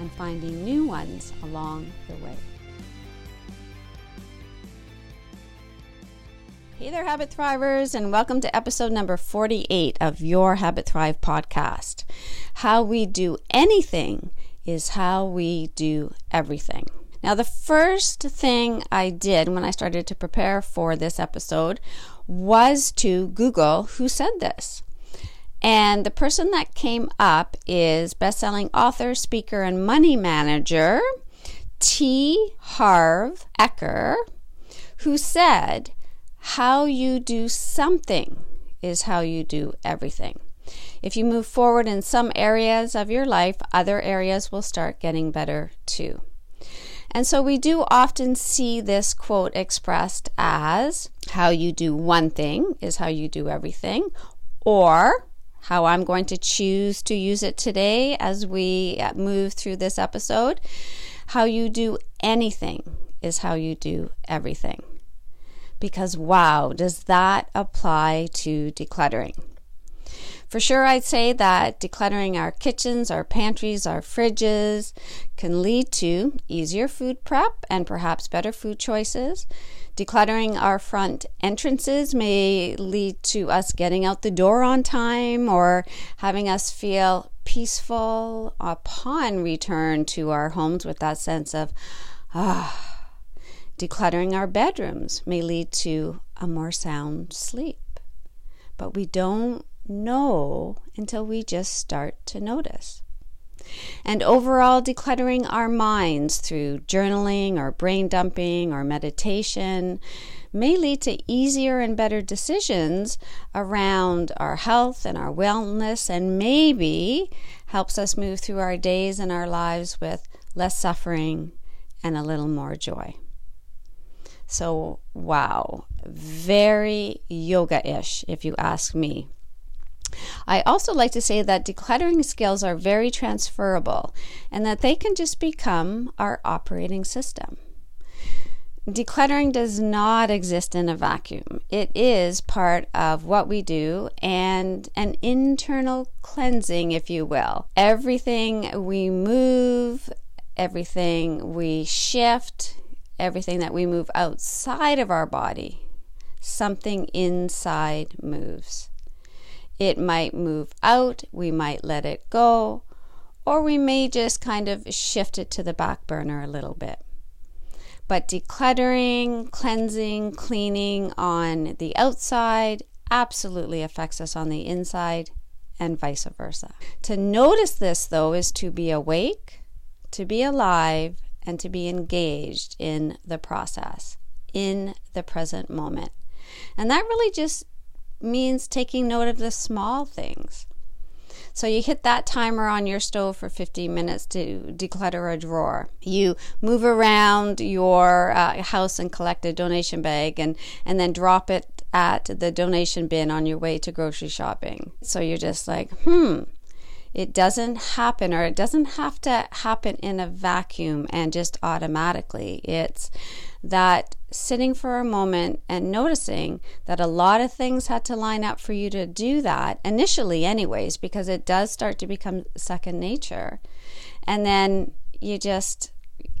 and finding new ones along the way. Hey there, Habit Thrivers, and welcome to episode number 48 of your Habit Thrive podcast. How we do anything is how we do everything. Now, the first thing I did when I started to prepare for this episode was to Google who said this. And the person that came up is best-selling author, speaker, and money manager T. Harv Eker, who said, "How you do something is how you do everything." If you move forward in some areas of your life, other areas will start getting better too. And so we do often see this quote expressed as how you do one thing is how you do everything, or how I'm going to choose to use it today as we uh, move through this episode. How you do anything is how you do everything. Because wow, does that apply to decluttering? For sure, I'd say that decluttering our kitchens, our pantries, our fridges can lead to easier food prep and perhaps better food choices. Decluttering our front entrances may lead to us getting out the door on time or having us feel peaceful upon return to our homes with that sense of, ah. Decluttering our bedrooms may lead to a more sound sleep. But we don't know until we just start to notice. And overall, decluttering our minds through journaling or brain dumping or meditation may lead to easier and better decisions around our health and our wellness, and maybe helps us move through our days and our lives with less suffering and a little more joy. So, wow, very yoga ish, if you ask me. I also like to say that decluttering skills are very transferable and that they can just become our operating system. Decluttering does not exist in a vacuum. It is part of what we do and an internal cleansing, if you will. Everything we move, everything we shift, everything that we move outside of our body, something inside moves. It might move out, we might let it go, or we may just kind of shift it to the back burner a little bit. But decluttering, cleansing, cleaning on the outside absolutely affects us on the inside and vice versa. To notice this, though, is to be awake, to be alive, and to be engaged in the process, in the present moment. And that really just means taking note of the small things. So you hit that timer on your stove for 15 minutes to declutter a drawer. You move around your uh, house and collect a donation bag and, and then drop it at the donation bin on your way to grocery shopping. So you're just like, hmm, it doesn't happen or it doesn't have to happen in a vacuum and just automatically. It's that sitting for a moment and noticing that a lot of things had to line up for you to do that initially, anyways, because it does start to become second nature. And then you just,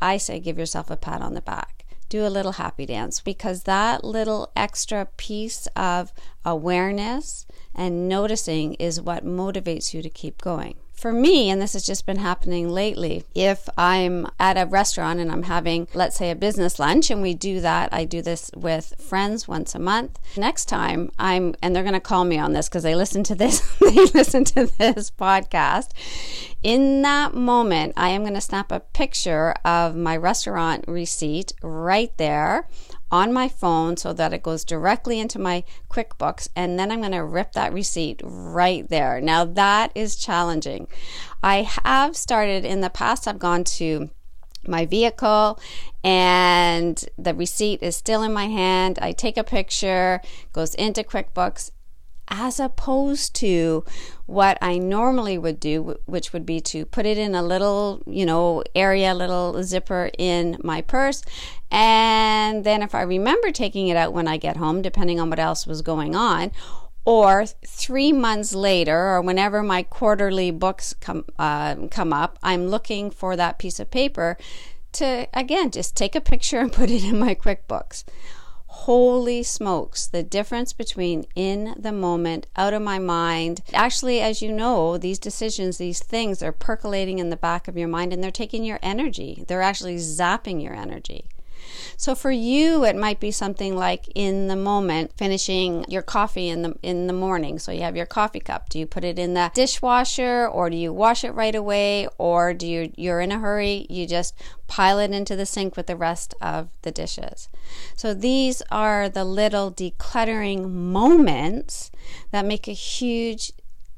I say, give yourself a pat on the back do a little happy dance because that little extra piece of awareness and noticing is what motivates you to keep going for me, and this has just been happening lately, if I'm at a restaurant and I'm having, let's say, a business lunch, and we do that, I do this with friends once a month. Next time, I'm, and they're going to call me on this because they listen to this, they listen to this podcast. In that moment, I am going to snap a picture of my restaurant receipt right there on my phone so that it goes directly into my QuickBooks. And then I'm going to rip that receipt right there. Now that is challenging. I have started in the past, I've gone to my vehicle and the receipt is still in my hand. I take a picture, goes into QuickBooks, as opposed to what I normally would do, which would be to put it in a little, you know, area, little zipper in my purse. And then if I remember taking it out when I get home, depending on what else was going on, or three months later, or whenever my quarterly books come uh, come up, I'm looking for that piece of paper to again just take a picture and put it in my QuickBooks. Holy smokes, the difference between in the moment, out of my mind. Actually, as you know, these decisions, these things are percolating in the back of your mind and they're taking your energy. They're actually zapping your energy. So for you, it might be something like in the moment, finishing your coffee in the in the morning. So you have your coffee cup. Do you put it in the dishwasher, or do you wash it right away, or do you you're in a hurry? You just pile it into the sink with the rest of the dishes. So these are the little decluttering moments that make a huge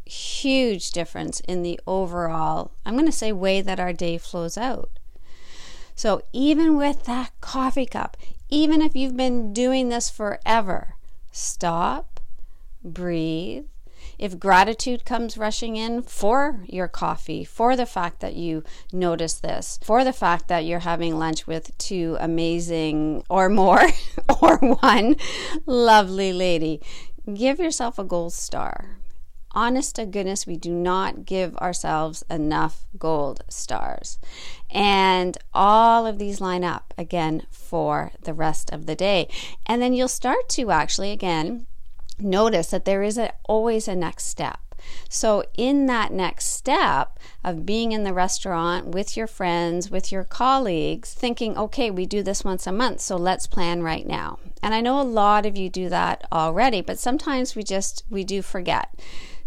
huge difference in the overall, I'm going to say, way that our day flows out. So, even with that coffee cup, even if you've been doing this forever, stop, breathe. If gratitude comes rushing in for your coffee, for the fact that you notice this, for the fact that you're having lunch with two amazing or more or one lovely lady, give yourself a gold star honest to goodness, we do not give ourselves enough gold stars. And all of these line up again for the rest of the day. And then you'll start to actually, again, notice that there is a, always a next step. So, in that next step of being in the restaurant with your friends, with your colleagues, thinking, okay, we do this once a month, so let's plan right now. And I know a lot of you do that already, but sometimes we just we do forget.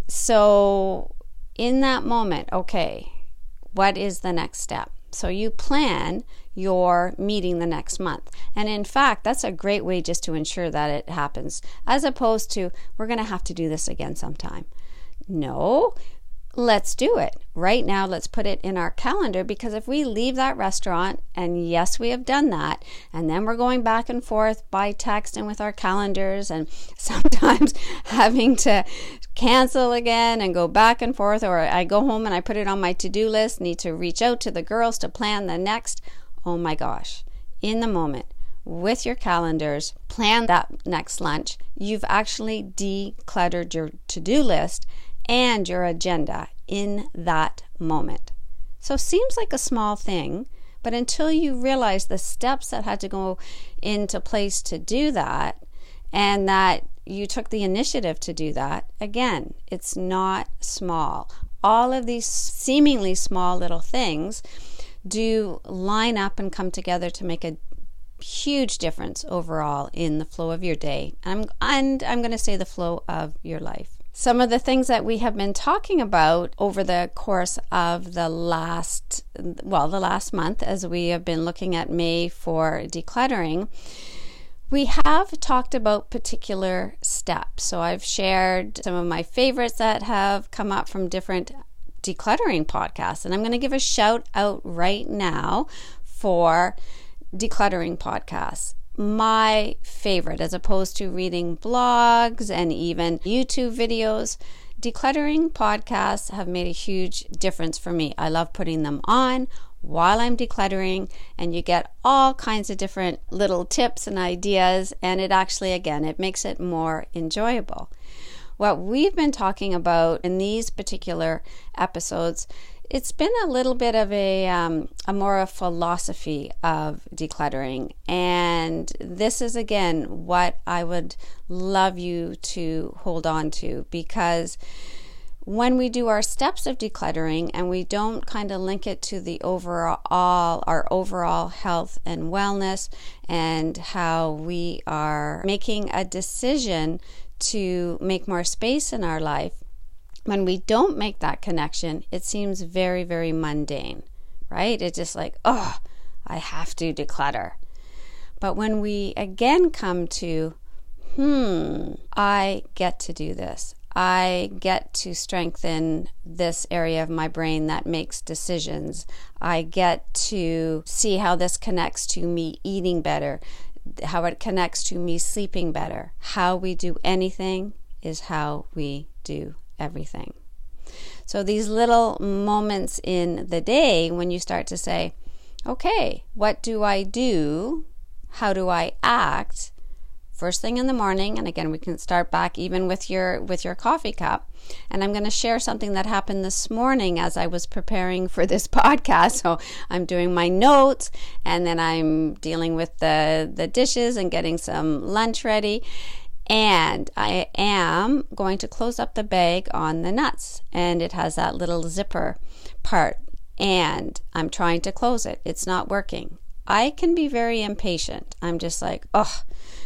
So, in that moment, okay, what is the next step? So, you plan your meeting the next month. And in fact, that's a great way just to ensure that it happens, as opposed to, we're going to have to do this again sometime. No, let's do it right now. Let's put it in our calendar because if we leave that restaurant, and yes, we have done that, and then we're going back and forth by text and with our calendars, and sometimes having to cancel again and go back and forth, or I go home and I put it on my to do list, need to reach out to the girls to plan the next. Oh my gosh, in the moment with your calendars, plan that next lunch. You've actually decluttered your to do list and your agenda in that moment. So, seems like a small thing, but until you realize the steps that had to go into place to do that, and that you took the initiative to do that, again, it's not small. All of these seemingly small little things do line up and come together to make a huge difference overall in the flow of your day. And I'm, and I'm going to say the flow of your life some of the things that we have been talking about over the course of the last, well, the last month as we have been looking at May for decluttering, we have talked about particular steps. So I've shared some of my favorites that have come up from different decluttering podcasts. And I'm going to give a shout out right now for decluttering podcasts my favorite as opposed to reading blogs and even YouTube videos. Decluttering podcasts have made a huge difference for me. I love putting them on while I'm decluttering and you get all kinds of different little tips and ideas and it actually again it makes it more enjoyable. What we've been talking about in these particular episodes it's been a little bit of a, um, a more a philosophy of decluttering. And this is again what I would love you to hold on to because when we do our steps of decluttering and we don't kind of link it to the overall our overall health and wellness and how we are making a decision to make more space in our life when we don't make that connection, it seems very, very mundane, right? It's just like, oh, I have to declutter. But when we again come to, hmm, I get to do this. I get to strengthen this area of my brain that makes decisions. I get to see how this connects to me eating better, how it connects to me sleeping better. How we do anything is how we do everything. So, these little moments in the day when you start to say, okay, what do I do? How do I act? First thing in the morning, and again, we can start back even with your with your coffee cup. And I'm going to share something that happened this morning as I was preparing for this podcast. So I'm doing my notes, and then I'm dealing with the the dishes and getting some lunch ready and I am going to close up the bag on the nuts and it has that little zipper part and I'm trying to close it. It's not working. I can be very impatient. I'm just like, oh,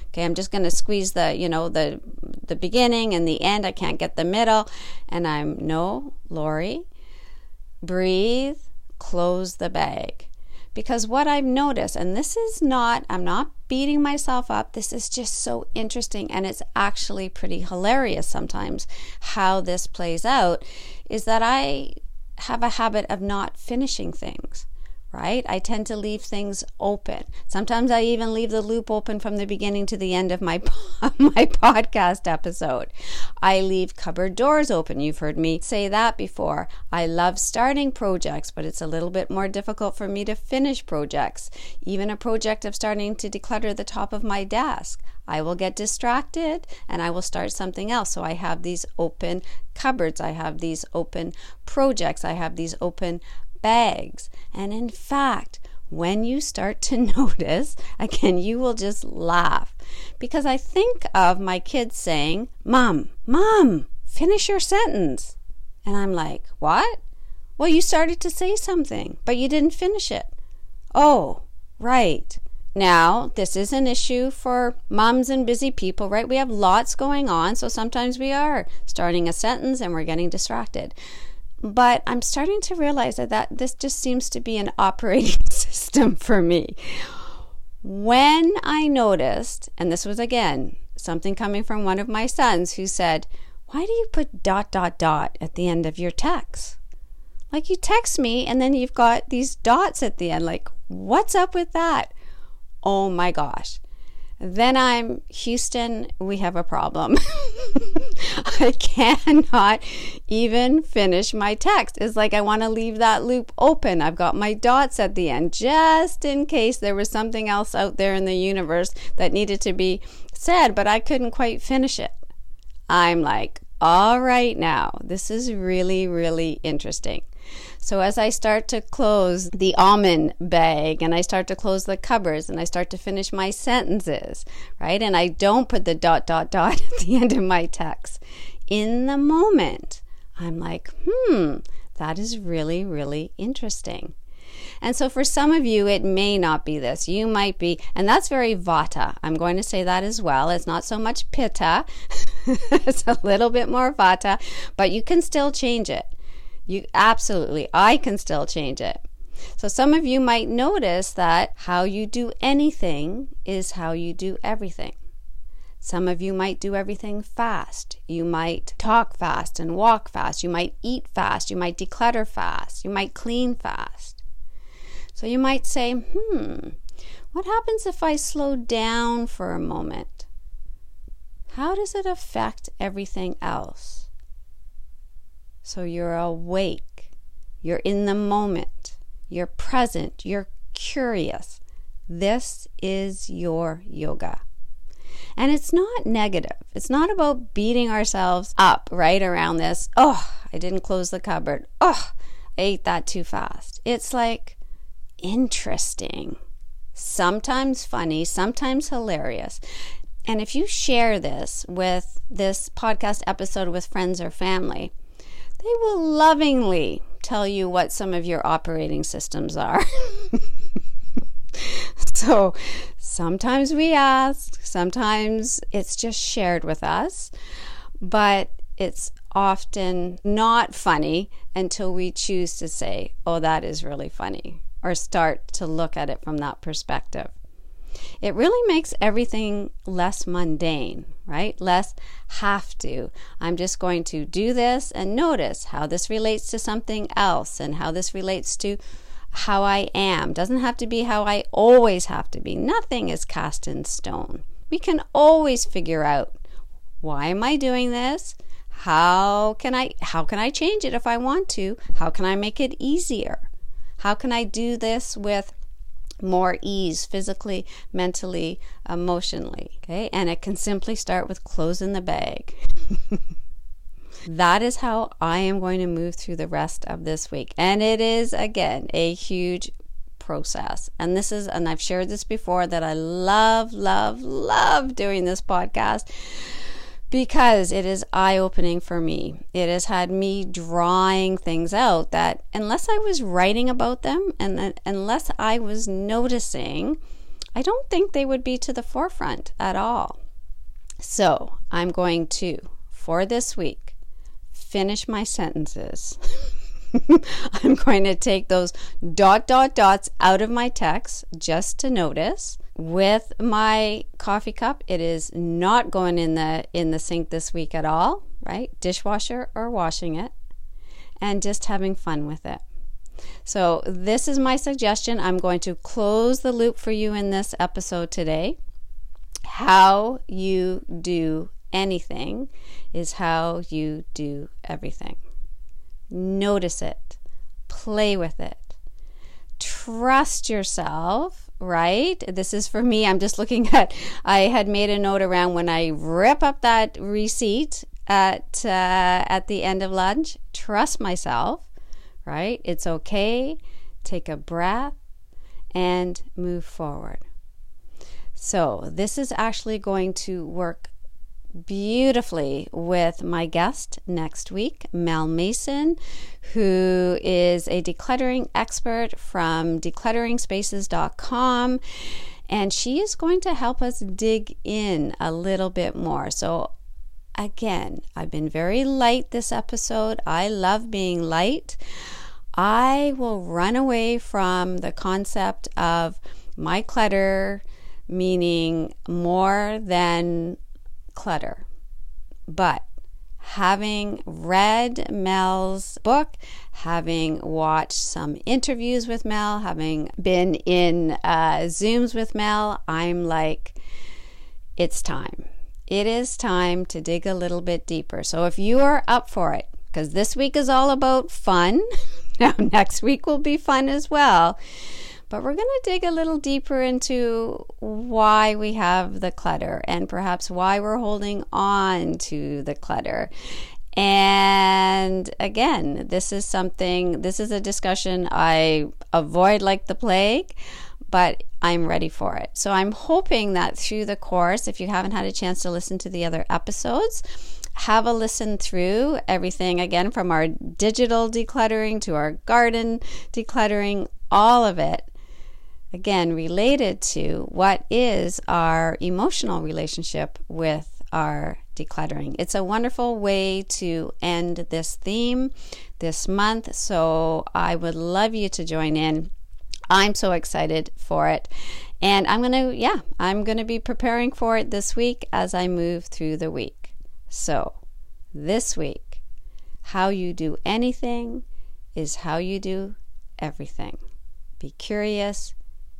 okay, I'm just going to squeeze the, you know, the the beginning and the end. I can't get the middle. And I'm no, Lorrie, breathe, close the bag. Because what I've noticed, and this is not, I'm not beating myself up, this is just so interesting and it's actually pretty hilarious sometimes how this plays out, is that I have a habit of not finishing things right? I tend to leave things open. Sometimes I even leave the loop open from the beginning to the end of my my podcast episode. I leave cupboard doors open. You've heard me say that before. I love starting projects, but it's a little bit more difficult for me to finish projects. Even a project of starting to declutter the top of my desk. I will get distracted and I will start something else. So I have these open cupboards, I have these open projects, I have these open bags. And in fact, when you start to notice, again, you will just laugh. Because I think of my kids saying, Mom, Mom, finish your sentence. And I'm like, What? Well, you started to say something, but you didn't finish it. Oh, right. Now, this is an issue for moms and busy people, right? We have lots going on, so sometimes we are starting a sentence and we're getting distracted. But I'm starting to realize that, that this just seems to be an operating system for me. When I noticed, and this was again something coming from one of my sons who said, Why do you put dot, dot, dot at the end of your text? Like you text me and then you've got these dots at the end. Like, what's up with that? Oh my gosh. Then I'm Houston, we have a problem. I cannot even finish my text. It's like I want to leave that loop open. I've got my dots at the end just in case there was something else out there in the universe that needed to be said, but I couldn't quite finish it. I'm like, all right now, this is really, really interesting. So as I start to close the almond bag and I start to close the cupboards and I start to finish my sentences, right? And I don't put the dot, dot, dot at the end of my text. In the moment, I'm like, hmm, that is really, really interesting. And so for some of you, it may not be this. You might be, and that's very vata. I'm going to say that as well. It's not so much pitta, it's a little bit more vata, but you can still change it. You absolutely, I can still change it. So some of you might notice that how you do anything is how you do everything. Some of you might do everything fast. You might talk fast and walk fast. You might eat fast. You might declutter fast. You might clean fast. So you might say, hmm, what happens if I slow down for a moment? How does it affect everything else? So you're awake, you're in the moment, you're present, you're curious. This is your yoga. And it's not negative. It's not about beating ourselves up right around this. Oh, I didn't close the cupboard. Oh, I ate that too fast. It's like interesting, sometimes funny, sometimes hilarious. And if you share this with this podcast episode with friends or family, they will lovingly tell you what some of your operating systems are. so sometimes we ask, sometimes it's just shared with us, but it's often not funny until we choose to say, oh, that is really funny, or start to look at it from that perspective. It really makes everything less mundane, right? Less have to. I'm just going to do this and notice how this relates to something else and how this relates to how I am. Doesn't have to be how I always have to be. Nothing is cast in stone. We can always figure out why am I doing this? How can I how can I change it if I want to? How can I make it easier? How can I do this with more ease physically, mentally, emotionally. Okay, and it can simply start with closing the bag. that is how I am going to move through the rest of this week. And it is, again, a huge process. And this is, and I've shared this before, that I love, love, love doing this podcast because it is eye opening for me. It has had me drawing things out that, unless I was writing about them and unless I was noticing, I don't think they would be to the forefront at all. So I'm going to, for this week, finish my sentences. I'm going to take those dot, dot, dots out of my text just to notice with my coffee cup. It is not going in the in the sink this week at all, right? Dishwasher or washing it and just having fun with it. So, this is my suggestion. I'm going to close the loop for you in this episode today. How you do anything is how you do everything. Notice it, play with it, trust yourself right? This is for me. I'm just looking at, I had made a note around when I rip up that receipt at, uh, at the end of lunch, trust myself, right? It's okay. Take a breath and move forward. So, this is actually going to work beautifully with my guest next week, Mel Mason, who is a decluttering expert from declutteringspaces.com. And she is going to help us dig in a little bit more. So, again, I've been very light this episode. I love being light. I will run away from the concept of my clutter meaning more than clutter. But having read Mel's book, having watched some interviews with Mel, having been in uh, Zooms with Mel, I'm like, it's time. It is time to dig a little bit deeper. So if you are up for it, because this week is all about fun, now next week will be fun as well. But we're going to dig a little deeper into why we have the clutter and perhaps why we're holding on to the clutter. And again, this is something, this is a discussion I avoid like the plague, but I'm ready for it. So I'm hoping that through the course, if you haven't had a chance to listen to the other episodes, have a listen through everything again from our digital decluttering to our garden decluttering, all of it again related to what is our emotional relationship with our decluttering. It's a wonderful way to end this theme this month, so I would love you to join in. I'm so excited for it. And I'm going to, yeah, I'm going to be preparing for it this week as I move through the week. So, this week, how you do anything is how you do everything. Be curious,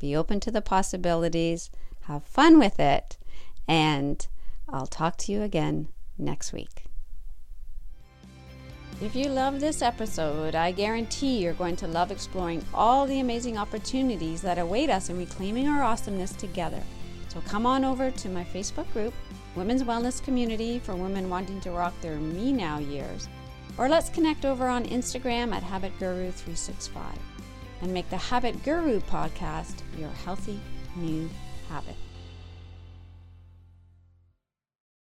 be open to the possibilities, have fun with it, and I'll talk to you again next week. If you love this episode, I guarantee you're going to love exploring all the amazing opportunities that await us in reclaiming our awesomeness together. So come on over to my Facebook group, Women's Wellness Community for women wanting to rock their me now years, or let's connect over on Instagram at Habit Guru 365 and make the Habit Guru podcast your healthy new habit.